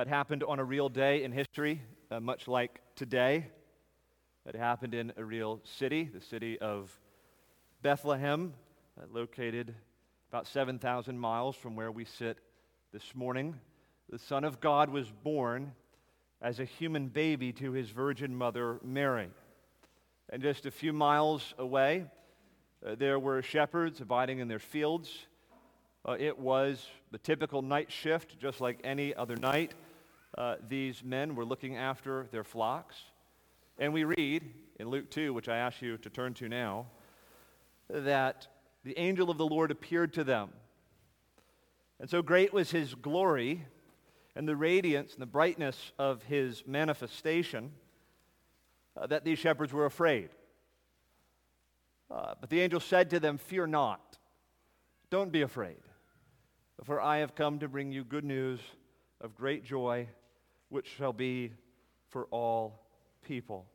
It happened on a real day in history, uh, much like today. It happened in a real city, the city of Bethlehem, uh, located about 7,000 miles from where we sit this morning. The Son of God was born as a human baby to his virgin mother, Mary. And just a few miles away, uh, there were shepherds abiding in their fields. Uh, it was the typical night shift, just like any other night. Uh, these men were looking after their flocks. And we read in Luke 2, which I ask you to turn to now, that the angel of the Lord appeared to them. And so great was his glory and the radiance and the brightness of his manifestation uh, that these shepherds were afraid. Uh, but the angel said to them, Fear not, don't be afraid, for I have come to bring you good news of great joy, which shall be for all people.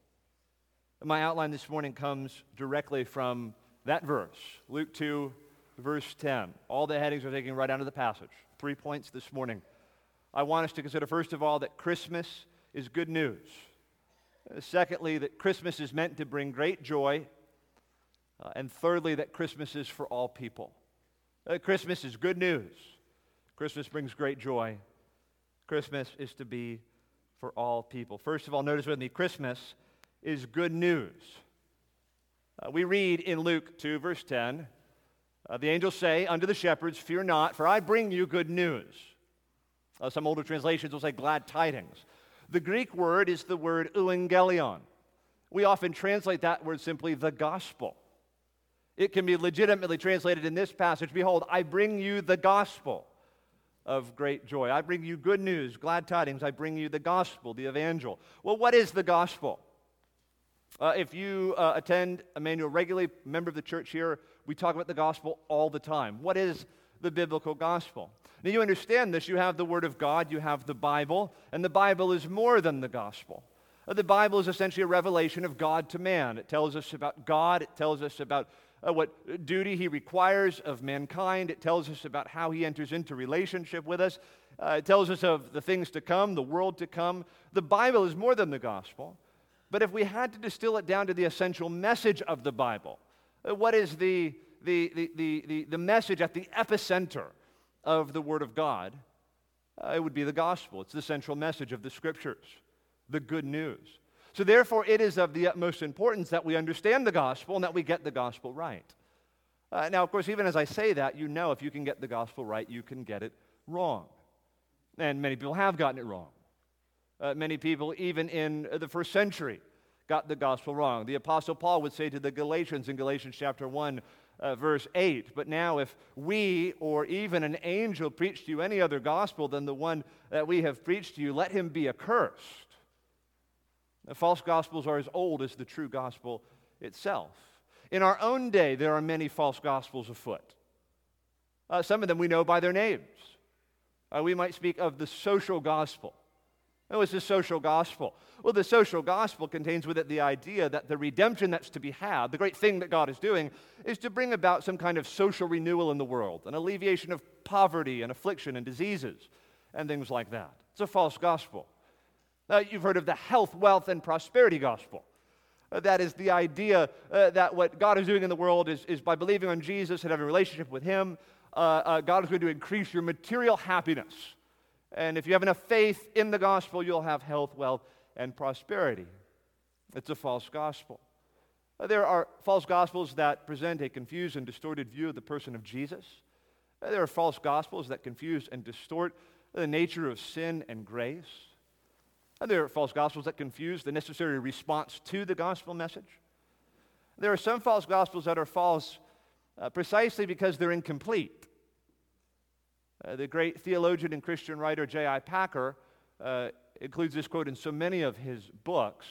My outline this morning comes directly from that verse, Luke 2, verse 10. All the headings are taken right out of the passage. Three points this morning. I want us to consider, first of all, that Christmas is good news. Uh, secondly, that Christmas is meant to bring great joy. Uh, and thirdly, that Christmas is for all people. Uh, Christmas is good news. Christmas brings great joy. Christmas is to be for all people. First of all, notice with me Christmas is good news. Uh, we read in Luke 2, verse 10, uh, the angels say unto the shepherds, Fear not, for I bring you good news. Uh, some older translations will say glad tidings. The Greek word is the word euangelion. We often translate that word simply the gospel. It can be legitimately translated in this passage Behold, I bring you the gospel of great joy. I bring you good news, glad tidings. I bring you the gospel, the evangel. Well, what is the gospel? Uh, if you uh, attend Emmanuel regularly, member of the church here, we talk about the gospel all the time. What is the biblical gospel? Now, you understand this. You have the Word of God, you have the Bible, and the Bible is more than the gospel. Uh, the Bible is essentially a revelation of God to man. It tells us about God, it tells us about uh, what duty He requires of mankind, it tells us about how He enters into relationship with us, uh, it tells us of the things to come, the world to come. The Bible is more than the gospel. But if we had to distill it down to the essential message of the Bible, uh, what is the, the, the, the, the, message at the epicenter of the Word of God? Uh, it would be the gospel. It's the central message of the Scriptures, the good news. So, therefore, it is of the utmost importance that we understand the gospel and that we get the gospel right. Uh, now, of course, even as I say that, you know if you can get the gospel right, you can get it wrong. And many people have gotten it wrong. Uh, many people, even in the first century, got the gospel wrong. The Apostle Paul would say to the Galatians in Galatians chapter 1, uh, verse 8, But now, if we or even an angel preach to you any other gospel than the one that we have preached to you, let him be accursed. The false gospels are as old as the true gospel itself. In our own day, there are many false gospels afoot. Uh, some of them we know by their names. Uh, we might speak of the social gospel. Oh, it's the social gospel. Well, the social gospel contains with it the idea that the redemption that's to be had, the great thing that God is doing, is to bring about some kind of social renewal in the world, an alleviation of poverty and affliction and diseases and things like that. It's a false gospel. Now, you've heard of the health, wealth, and prosperity gospel. Uh, that is the idea uh, that what God is doing in the world is, is by believing on Jesus and having a relationship with Him, uh, uh God is going to increase your material happiness and if you have enough faith in the gospel, you'll have health, wealth, and prosperity. It's a false gospel. There are false gospels that present a confused and distorted view of the person of Jesus. There are false gospels that confuse and distort the nature of sin and grace. And there are false gospels that confuse the necessary response to the gospel message. There are some false gospels that are false uh, precisely because they're incomplete. Uh, the great theologian and Christian writer J.I. Packer uh, includes this quote in so many of his books.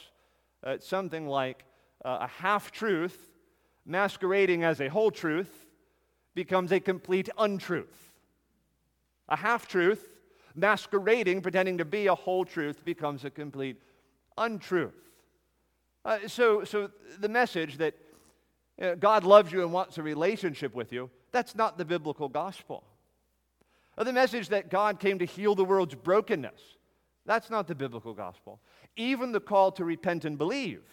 Uh, something like uh, a half truth masquerading as a whole truth becomes a complete untruth. A half truth masquerading, pretending to be a whole truth, becomes a complete untruth. Uh, so, so the message that uh, God loves you and wants a relationship with you, that's not the biblical gospel. The message that God came to heal the world's brokenness. That's not the biblical gospel. Even the call to repent and believe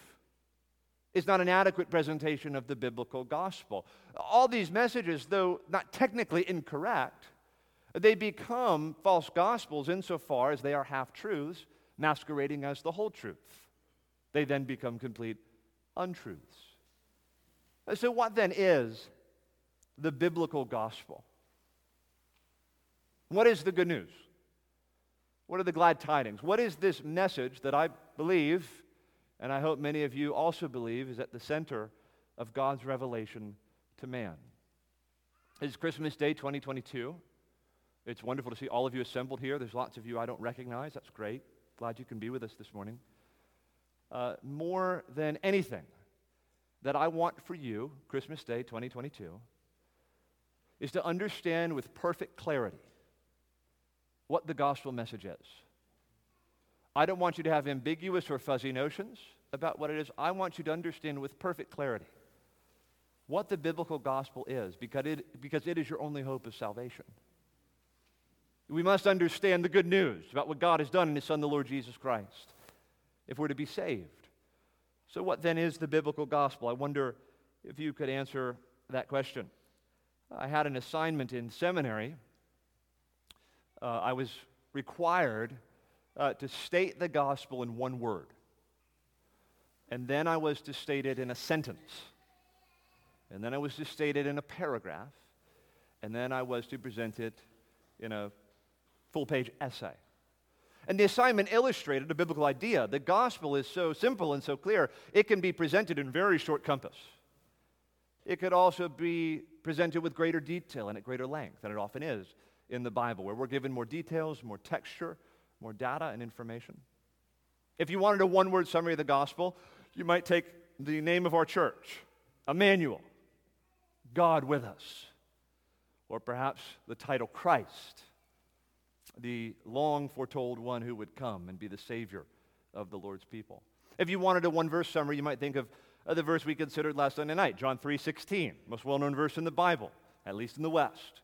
is not an adequate presentation of the biblical gospel. All these messages, though not technically incorrect, they become false gospels insofar as they are half truths masquerading as the whole truth. They then become complete untruths. So, what then is the biblical gospel? What is the good news? What are the glad tidings? What is this message that I believe, and I hope many of you also believe, is at the center of God's revelation to man? It's Christmas Day 2022. It's wonderful to see all of you assembled here. There's lots of you I don't recognize. That's great. Glad you can be with us this morning. Uh, more than anything that I want for you, Christmas Day 2022, is to understand with perfect clarity what the gospel message is. I don't want you to have ambiguous or fuzzy notions about what it is. I want you to understand with perfect clarity what the biblical gospel is because it, because it is your only hope of salvation. We must understand the good news about what God has done in His Son, the Lord Jesus Christ, if we're to be saved. So, what then is the biblical gospel? I wonder if you could answer that question. I had an assignment in seminary. Uh, I was required uh, to state the gospel in one word. And then I was to state it in a sentence. And then I was to state it in a paragraph. And then I was to present it in a full page essay. And the assignment illustrated a biblical idea. The gospel is so simple and so clear, it can be presented in very short compass. It could also be presented with greater detail and at greater length than it often is in the Bible, where we're given more details, more texture, more data and information. If you wanted a one word summary of the gospel, you might take the name of our church, Emmanuel, God with us, or perhaps the title Christ the long foretold one who would come and be the Savior of the Lord's people. If you wanted a one verse summary, you might think of the verse we considered last Sunday night, John 3 16, most well known verse in the Bible, at least in the West.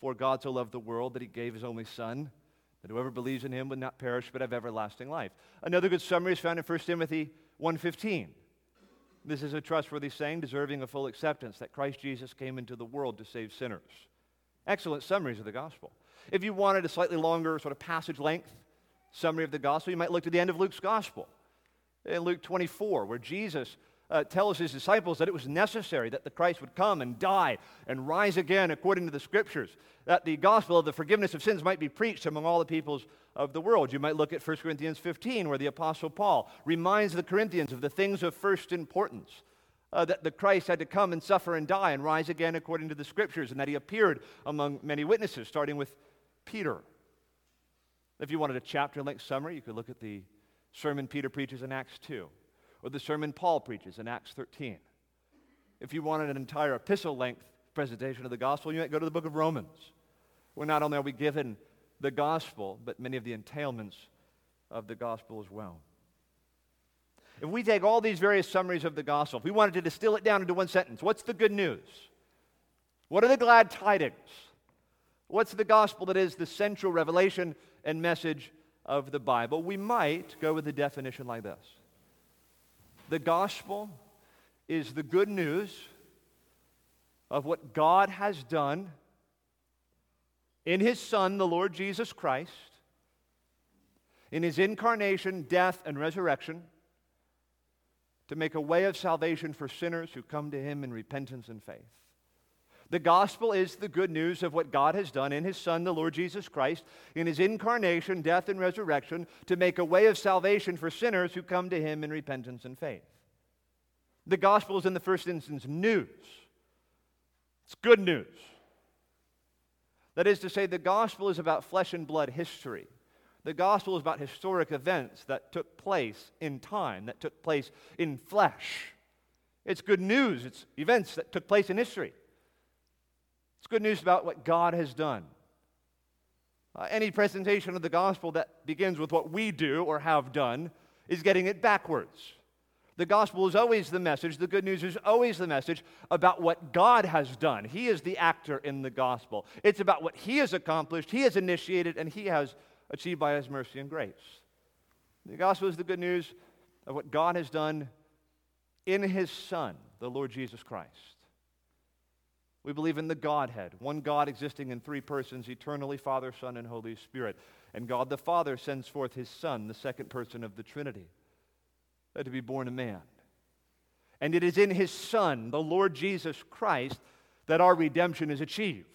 For God so loved the world that he gave his only Son, that whoever believes in him would not perish but have everlasting life. Another good summary is found in 1 Timothy 1:15. This is a trustworthy saying, deserving of full acceptance, that Christ Jesus came into the world to save sinners. Excellent summaries of the gospel. If you wanted a slightly longer sort of passage length summary of the gospel, you might look to the end of Luke's gospel. In Luke 24, where Jesus uh, tells his disciples that it was necessary that the Christ would come and die and rise again according to the scriptures, that the gospel of the forgiveness of sins might be preached among all the peoples of the world. You might look at 1 Corinthians 15, where the Apostle Paul reminds the Corinthians of the things of first importance. Uh, that the Christ had to come and suffer and die and rise again according to the scriptures, and that he appeared among many witnesses, starting with Peter. If you wanted a chapter length summary, you could look at the sermon Peter preaches in Acts 2 or the sermon Paul preaches in Acts 13. If you wanted an entire epistle length presentation of the gospel, you might go to the book of Romans, where not only are we given the gospel, but many of the entailments of the gospel as well. If we take all these various summaries of the gospel, if we wanted to distill it down into one sentence, what's the good news? What are the glad tidings? What's the gospel that is the central revelation and message of the Bible? We might go with a definition like this The gospel is the good news of what God has done in his Son, the Lord Jesus Christ, in his incarnation, death, and resurrection, to make a way of salvation for sinners who come to him in repentance and faith. The gospel is the good news of what God has done in his Son, the Lord Jesus Christ, in his incarnation, death, and resurrection to make a way of salvation for sinners who come to him in repentance and faith. The gospel is, in the first instance, news. It's good news. That is to say, the gospel is about flesh and blood history. The gospel is about historic events that took place in time, that took place in flesh. It's good news. It's events that took place in history. It's good news about what God has done. Uh, any presentation of the gospel that begins with what we do or have done is getting it backwards. The gospel is always the message, the good news is always the message about what God has done. He is the actor in the gospel. It's about what He has accomplished, He has initiated, and He has achieved by his mercy and grace. The gospel is the good news of what God has done in his Son, the Lord Jesus Christ. We believe in the Godhead, one God existing in three persons, eternally Father, Son, and Holy Spirit. And God the Father sends forth his Son, the second person of the Trinity, to be born a man. And it is in his Son, the Lord Jesus Christ, that our redemption is achieved,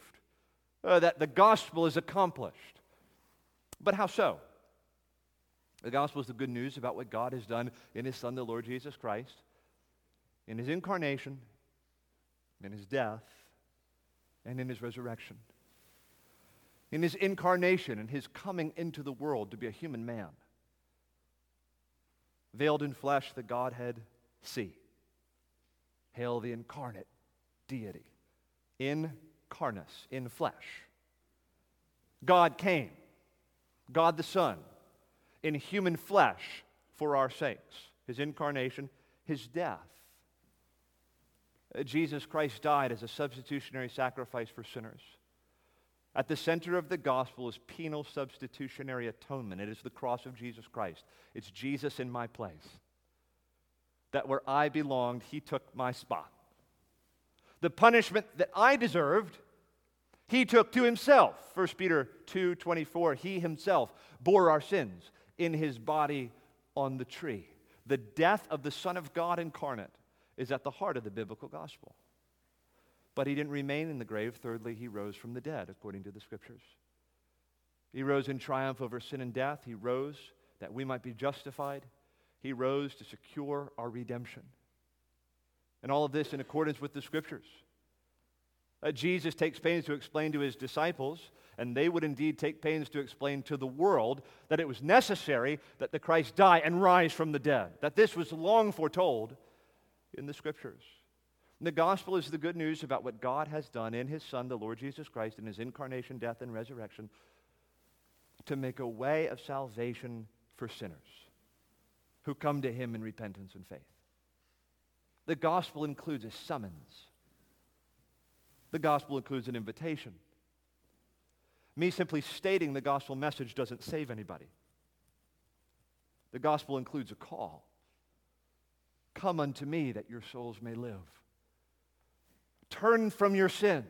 uh, that the gospel is accomplished. But how so? The gospel is the good news about what God has done in his Son, the Lord Jesus Christ, in his incarnation, in his death, and in his resurrection. In his incarnation and his coming into the world to be a human man. Veiled in flesh, the Godhead see. Hail the incarnate deity. In carnus, in flesh. God came, God the Son, in human flesh for our sakes. His incarnation, his death. Jesus Christ died as a substitutionary sacrifice for sinners. At the center of the gospel is penal substitutionary atonement. It is the cross of Jesus Christ. It's Jesus in my place. That where I belonged, he took my spot. The punishment that I deserved, he took to himself. 1 Peter 2:24, he himself bore our sins in his body on the tree. The death of the Son of God incarnate is at the heart of the biblical gospel. But he didn't remain in the grave. Thirdly, he rose from the dead, according to the scriptures. He rose in triumph over sin and death. He rose that we might be justified. He rose to secure our redemption. And all of this in accordance with the scriptures. Uh, Jesus takes pains to explain to his disciples, and they would indeed take pains to explain to the world that it was necessary that the Christ die and rise from the dead, that this was long foretold in the scriptures. And the gospel is the good news about what God has done in his Son, the Lord Jesus Christ, in his incarnation, death, and resurrection to make a way of salvation for sinners who come to him in repentance and faith. The gospel includes a summons. The gospel includes an invitation. Me simply stating the gospel message doesn't save anybody. The gospel includes a call. Come unto me that your souls may live. Turn from your sins.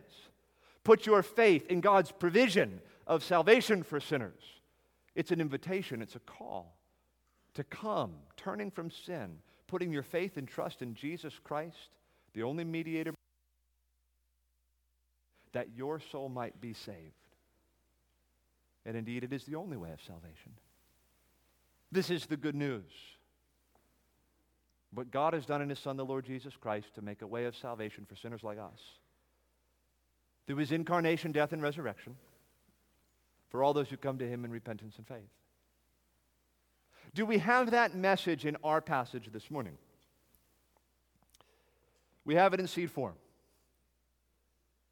Put your faith in God's provision of salvation for sinners. It's an invitation, it's a call to come, turning from sin, putting your faith and trust in Jesus Christ, the only mediator, that your soul might be saved. And indeed, it is the only way of salvation. This is the good news what God has done in His Son, the Lord Jesus Christ, to make a way of salvation for sinners like us. Through His incarnation, death, and resurrection, for all those who come to Him in repentance and faith. Do we have that message in our passage this morning? We have it in seed form.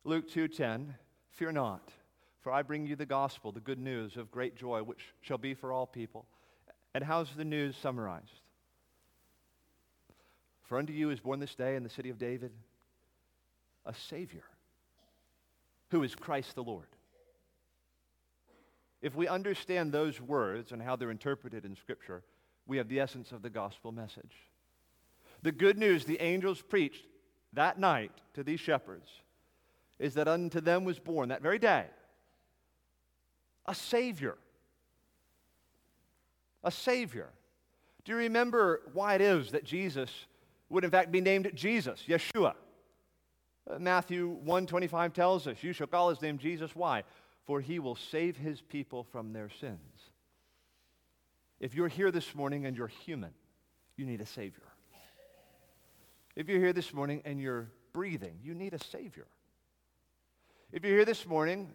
Luke 2:10, "Fear not, for I bring you the gospel, the good news of great joy, which shall be for all people." And how's the news summarized? For unto you is born this day in the city of David a Savior who is Christ the Lord. If we understand those words and how they're interpreted in Scripture, we have the essence of the gospel message. The good news the angels preached that night to these shepherds is that unto them was born that very day a Savior. A Savior. Do you remember why it is that Jesus would in fact be named Jesus, Yeshua. Uh, Matthew 1:25 tells us, "You shall call his name Jesus. Why? For he will save his people from their sins." If you're here this morning and you're human, you need a savior. If you're here this morning and you're breathing, you need a savior. If you're here this morning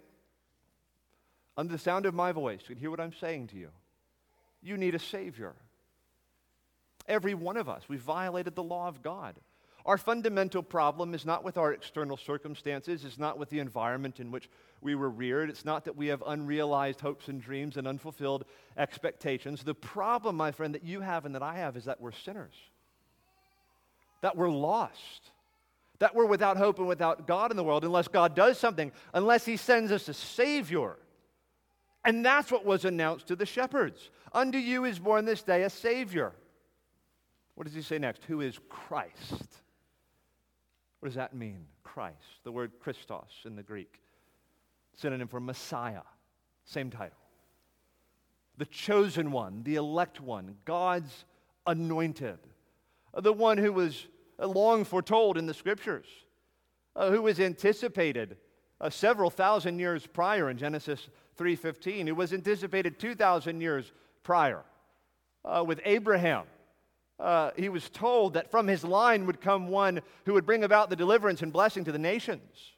under the sound of my voice, you can hear what I'm saying to you. You need a savior. Every one of us—we've violated the law of God. Our fundamental problem is not with our external circumstances, it's not with the environment in which we were reared, it's not that we have unrealized hopes and dreams and unfulfilled expectations. The problem, my friend, that you have and that I have is that we're sinners, that we're lost, that we're without hope and without God in the world unless God does something, unless He sends us a Savior. And that's what was announced to the shepherds. Unto you is born this day a Savior. What does he say next? Who is Christ? What does that mean? Christ. The word Christos in the Greek, synonym for Messiah. Same title. The chosen one, the elect one, God's anointed, the one who was long foretold in the scriptures, uh, who was anticipated uh, several thousand years prior in Genesis 3:15, who was anticipated 2,000 years prior uh, with Abraham. Uh, he was told that from his line would come one who would bring about the deliverance and blessing to the nations.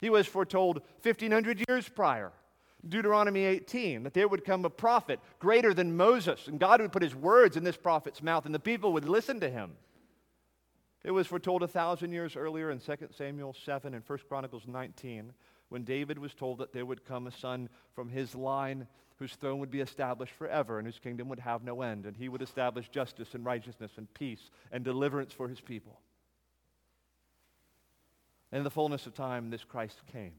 He was foretold 1,500 years prior, Deuteronomy 18, that there would come a prophet greater than Moses, and God would put his words in this prophet's mouth, and the people would listen to him. It was foretold a thousand years earlier in 2 Samuel 7 and 1 Chronicles 19 when David was told that there would come a son from his line whose throne would be established forever and whose kingdom would have no end, and he would establish justice and righteousness and peace and deliverance for his people. And in the fullness of time, this Christ came.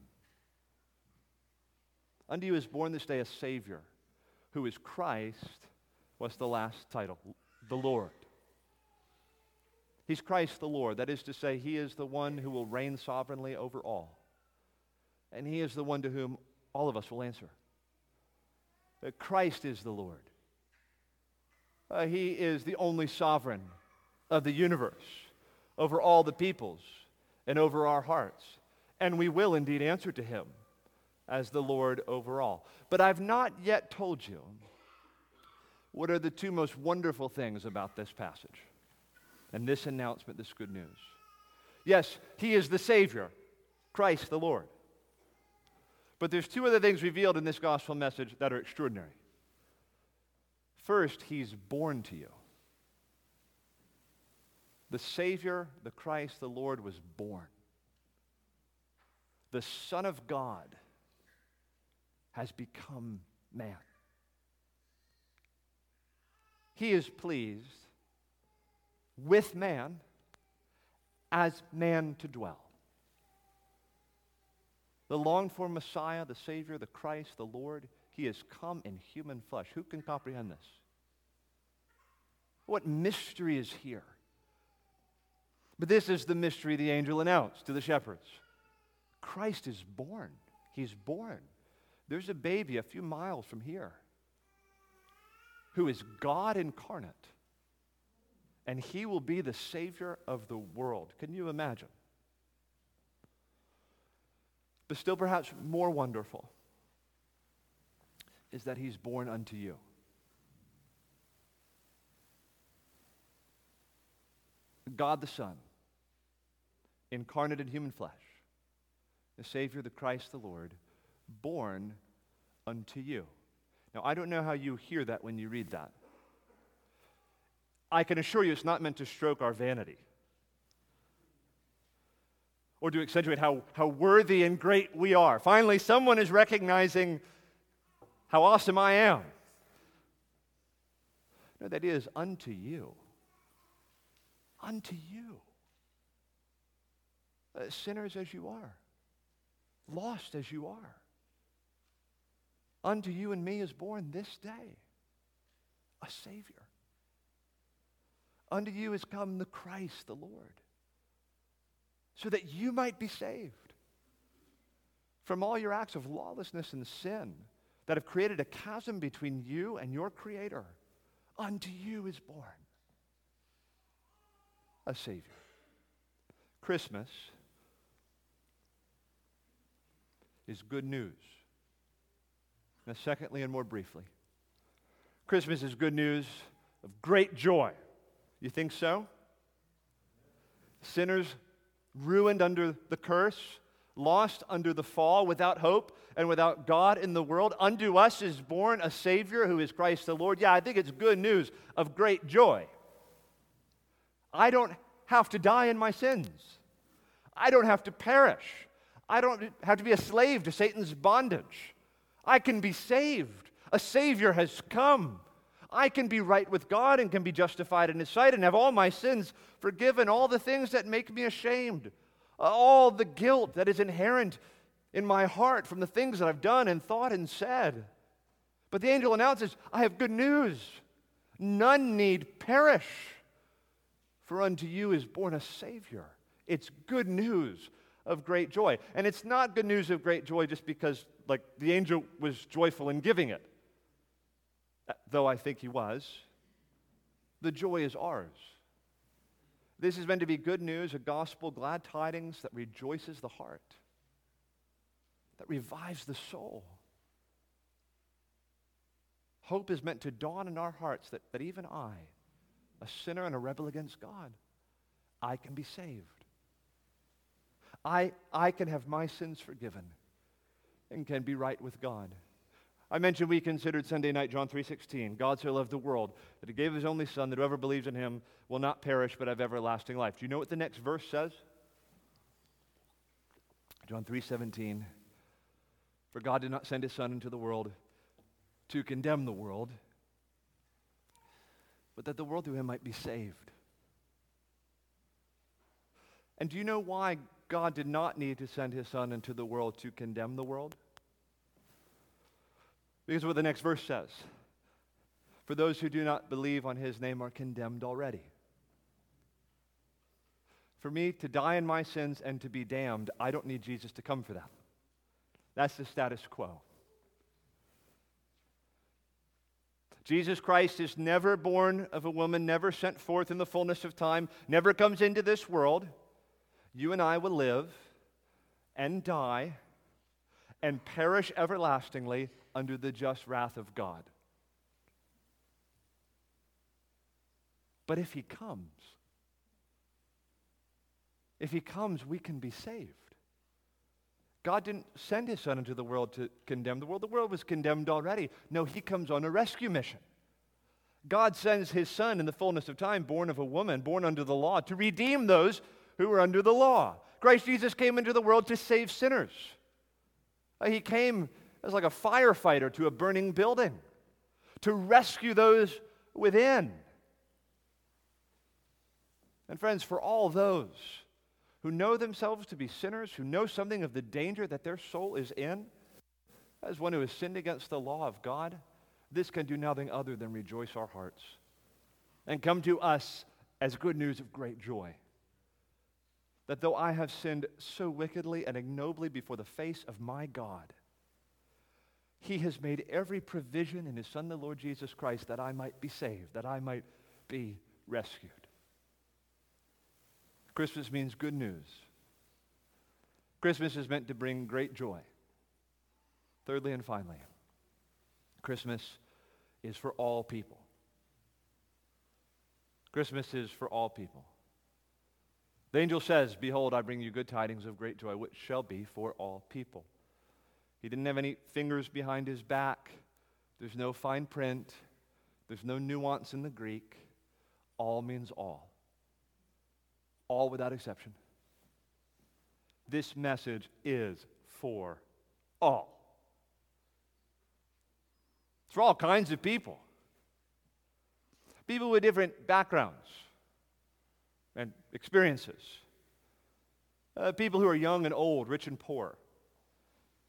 Unto you is born this day a Savior, who is Christ, what's the last title? The Lord. He's Christ the Lord. That is to say, He is the one who will reign sovereignly over all. And He is the one to whom all of us will answer. Uh, Christ is the Lord. Uh, he is the only sovereign of the universe over all the peoples and over our hearts. And we will indeed answer to Him as the Lord over all. But I've not yet told you what are the two most wonderful things about this passage and this announcement, this good news. Yes, he is the Savior, Christ the Lord. But there's two other things revealed in this gospel message that are extraordinary. First, he's born to you. The Savior, the Christ, the Lord was born. The Son of God has become man. He is pleased with man as man to dwell. The longed for Messiah, the Savior, the Christ, the Lord, he has come in human flesh. Who can comprehend this? What mystery is here? But this is the mystery the angel announced to the shepherds Christ is born. He's born. There's a baby a few miles from here who is God incarnate and he will be the Savior of the world. Can you imagine? But still, perhaps more wonderful is that he's born unto you. God the Son, incarnate in human flesh, the Savior, the Christ, the Lord, born unto you. Now, I don't know how you hear that when you read that. I can assure you it's not meant to stroke our vanity or to accentuate how, how worthy and great we are. Finally, someone is recognizing how awesome I am. No, that is unto you. Unto you. Uh, sinners as you are, lost as you are. Unto you and me is born this day a Savior. Unto you has come the Christ, the Lord, so that you might be saved from all your acts of lawlessness and sin that have created a chasm between you and your Creator. Unto you is born a Savior. Christmas is good news. Now, secondly, and more briefly, Christmas is good news of great joy. You think so? Sinners ruined under the curse, lost under the fall, without hope and without God in the world. Unto us is born a Savior who is Christ the Lord. Yeah, I think it's good news of great joy. I don't have to die in my sins, I don't have to perish. I don't have to be a slave to Satan's bondage. I can be saved. A Savior has come. I can be right with God and can be justified in His sight and have all my sins forgiven, all the things that make me ashamed, uh, all the guilt that is inherent in my heart from the things that I've done and thought and said. But the angel announces, I have good news. None need perish, for unto you is born a Savior. It's good news of great joy. And it's not good news of great joy just because, like, the angel was joyful in giving it, though I think he was. The joy is ours. This is meant to be good news, a gospel, glad tidings that rejoices the heart, that revives the soul. Hope is meant to dawn in our hearts that, that even I, a sinner and a rebel against God, I can be saved. I, I can have my sins forgiven and can be right with God. I mentioned we considered Sunday night John 3:16. God so loved the world that he gave his only son that whoever believes in him will not perish but have everlasting life. Do you know what the next verse says? John 3:17. For God did not send his son into the world to condemn the world, but that the world through him might be saved. And do you know why God did not need to send his son into the world to condemn the world? Because what the next verse says For those who do not believe on his name are condemned already. For me to die in my sins and to be damned, I don't need Jesus to come for that. That's the status quo. Jesus Christ is never born of a woman, never sent forth in the fullness of time, never comes into this world. You and I will live and die and perish everlastingly under the just wrath of God. But if he comes, if he comes, we can be saved. God didn't send his son into the world to condemn the world. The world was condemned already. No, he comes on a rescue mission. God sends his son in the fullness of time, born of a woman, born under the law, to redeem those who were under the law. Christ Jesus came into the world to save sinners. Uh, he came as like a firefighter to a burning building to rescue those within. And friends, for all those who know themselves to be sinners, who know something of the danger that their soul is in, as one who has sinned against the law of God, this can do nothing other than rejoice our hearts and come to us as good news of great joy. That though I have sinned so wickedly and ignobly before the face of my God, he has made every provision in His Son, the Lord Jesus Christ, that I might be saved, that I might be rescued. Christmas means good news. Christmas is meant to bring great joy. Thirdly and finally, Christmas is for all people. Christmas is for all people. The angel says, Behold, I bring you good tidings of great joy, which shall be for all people. He didn't have any fingers behind his back. There's no fine print. There's no nuance in the Greek. All means all. All without exception. This message is for all. It's for all kinds of people. People with different backgrounds and experiences. Uh, people who are young and old, rich and poor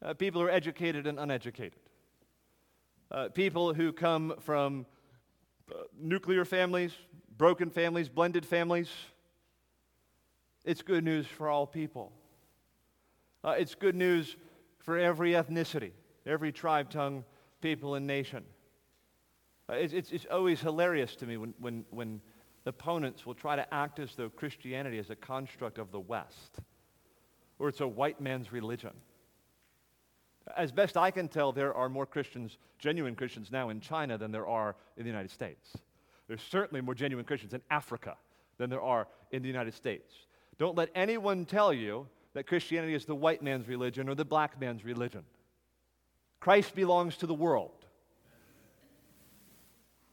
uh, people who are educated and uneducated, uh, people who come from uh, nuclear families, broken families, blended families. It's good news for all people. Uh, it's good news for every ethnicity, every tribe, tongue, people, and nation. Uh, it's, it's, it's always hilarious to me when, when, when opponents will try to act as though Christianity is a construct of the West or it's a white man's religion. As best I can tell, there are more Christians, genuine Christians now in China than there are in the United States. There's certainly more genuine Christians in Africa than there are in the United States. Don't let anyone tell you that Christianity is the white man's religion or the black man's religion. Christ belongs to the world.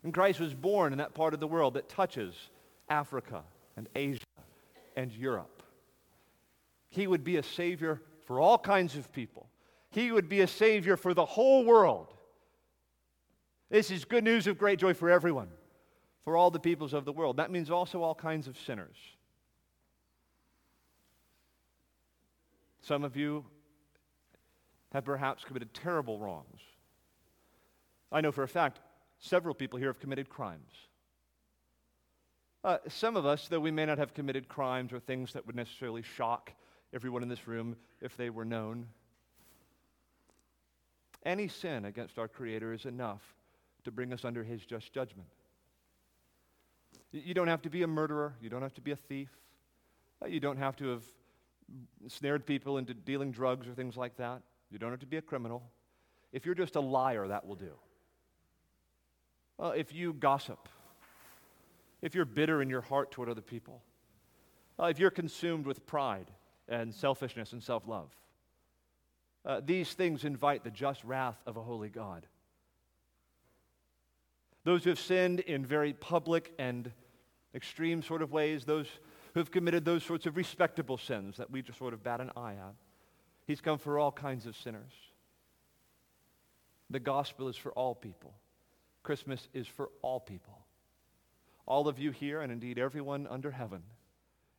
And Christ was born in that part of the world that touches Africa and Asia and Europe. He would be a savior for all kinds of people he would be a Savior for the whole world. This is good news of great joy for everyone, for all the peoples of the world. That means also all kinds of sinners. Some of you have perhaps committed terrible wrongs. I know for a fact several people here have committed crimes. Uh, some of us, though we may not have committed crimes or things that would necessarily shock everyone in this room if they were known, any sin against our Creator is enough to bring us under His just judgment. You don't have to be a murderer, you don't have to be a thief, uh, you don't have to have snared people into dealing drugs or things like that. You don't have to be a criminal. If you're just a liar, that will do. Uh, if you gossip, if you're bitter in your heart toward other people, uh, if you're consumed with pride and selfishness and self love, uh, these things invite the just wrath of a holy God. Those who have sinned in very public and extreme sort of ways, those who have committed those sorts of respectable sins that we just sort of bat an eye at. He's come for all kinds of sinners. The gospel is for all people. Christmas is for all people. All of you here, and indeed everyone under heaven,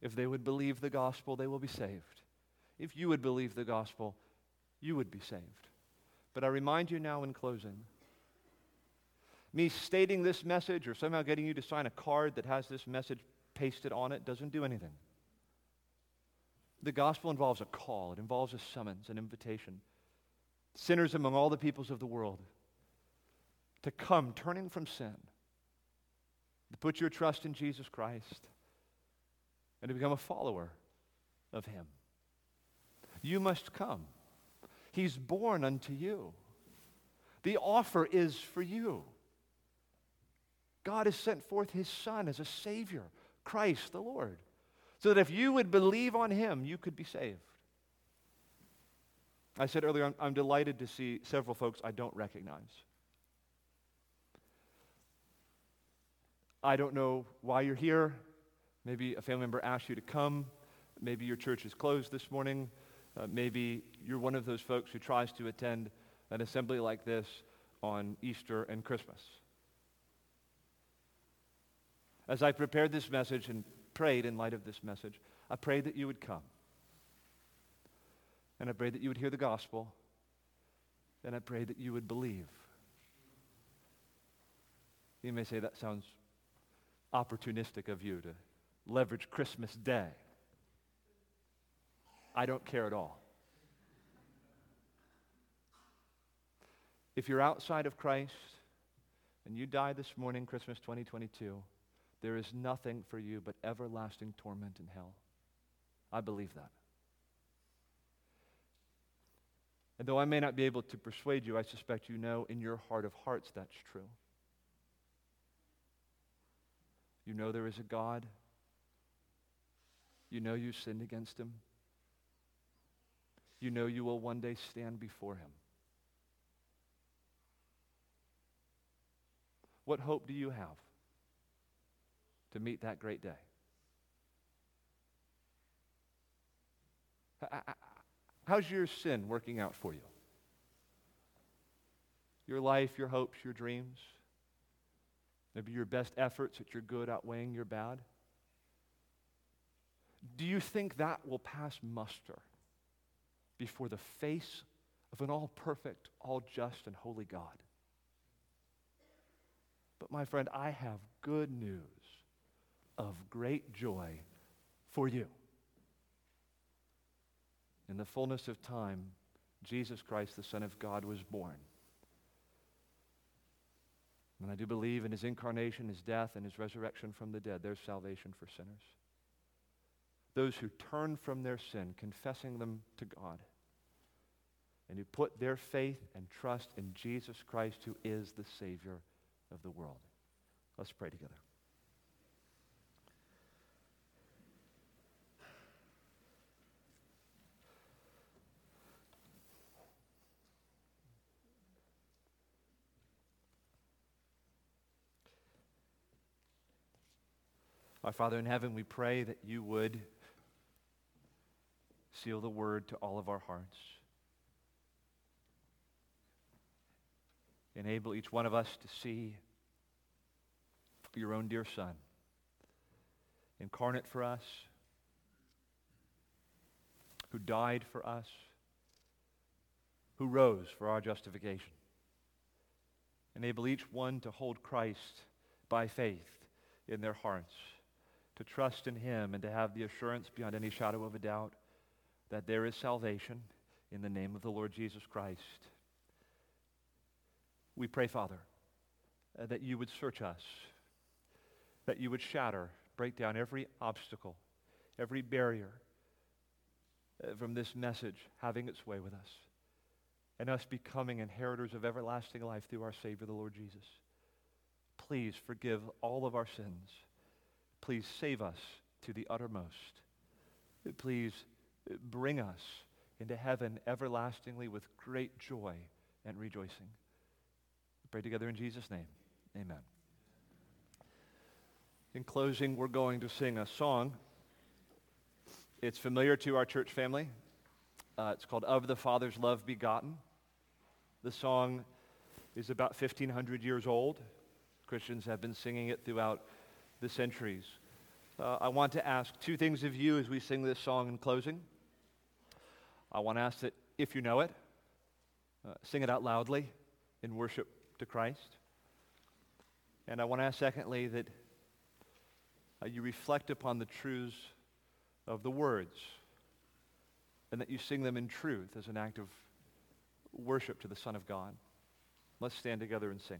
if they would believe the gospel, they will be saved. If you would believe the gospel, you would be saved. But I remind you now in closing me stating this message or somehow getting you to sign a card that has this message pasted on it doesn't do anything. The gospel involves a call, it involves a summons, an invitation. Sinners among all the peoples of the world to come turning from sin, to put your trust in Jesus Christ, and to become a follower of Him. You must come. He's born unto you. The offer is for you. God has sent forth His Son as a Savior, Christ the Lord, so that if you would believe on Him, you could be saved. I said earlier, I'm, I'm delighted to see several folks I don't recognize. I don't know why you're here. Maybe a family member asked you to come. Maybe your church is closed this morning. Uh, maybe you're one of those folks who tries to attend an assembly like this on Easter and Christmas. As I prepared this message and prayed in light of this message, I prayed that you would come. And I prayed that you would hear the gospel. And I prayed that you would believe. You may say that sounds opportunistic of you to leverage Christmas Day. I don't care at all. If you're outside of Christ and you die this morning, Christmas 2022, there is nothing for you but everlasting torment in hell. I believe that. And though I may not be able to persuade you, I suspect you know in your heart of hearts that's true. You know there is a God. You know you sinned against him. You know you will one day stand before him. What hope do you have? to meet that great day. How's your sin working out for you? Your life, your hopes, your dreams? Maybe your best efforts at your good outweighing your bad? Do you think that will pass muster before the face of an all perfect, all just, and holy God? But my friend, I have good news of great joy for you. In the fullness of time, Jesus Christ, the Son of God, was born. And I do believe in his incarnation, his death, and his resurrection from the dead. There's salvation for sinners. Those who turn from their sin, confessing them to God, and who put their faith and trust in Jesus Christ, who is the Savior of the world. Let's pray together. Our Father in heaven, we pray that you would seal the word to all of our hearts. Enable each one of us to see your own dear Son, incarnate for us, who died for us, who rose for our justification. Enable each one to hold Christ by faith in their hearts, to trust in him, and to have the assurance beyond any shadow of a doubt that there is salvation in the name of the Lord Jesus Christ. We pray, Father, uh, that you would search us, that you would shatter, break down every obstacle, every barrier uh, from this message having its way with us, and us becoming inheritors of everlasting life through our Savior, the Lord Jesus. Please forgive all of our sins. Please save us to the uttermost. Please bring us into heaven everlastingly with great joy and rejoicing. We pray together in Jesus' name. Amen. In closing, we're going to sing a song. It's familiar to our church family. Uh, it's called Of the Father's Love Begotten. The song is about 1,500 years old. Christians have been singing it throughout the centuries. Uh, I want to ask two things of you as we sing this song in closing. I want to ask that if you know it, uh, sing it out loudly in worship to Christ. And I want to ask, secondly, that uh, you reflect upon the truths of the words and that you sing them in truth as an act of worship to the Son of God. Let's stand together and sing.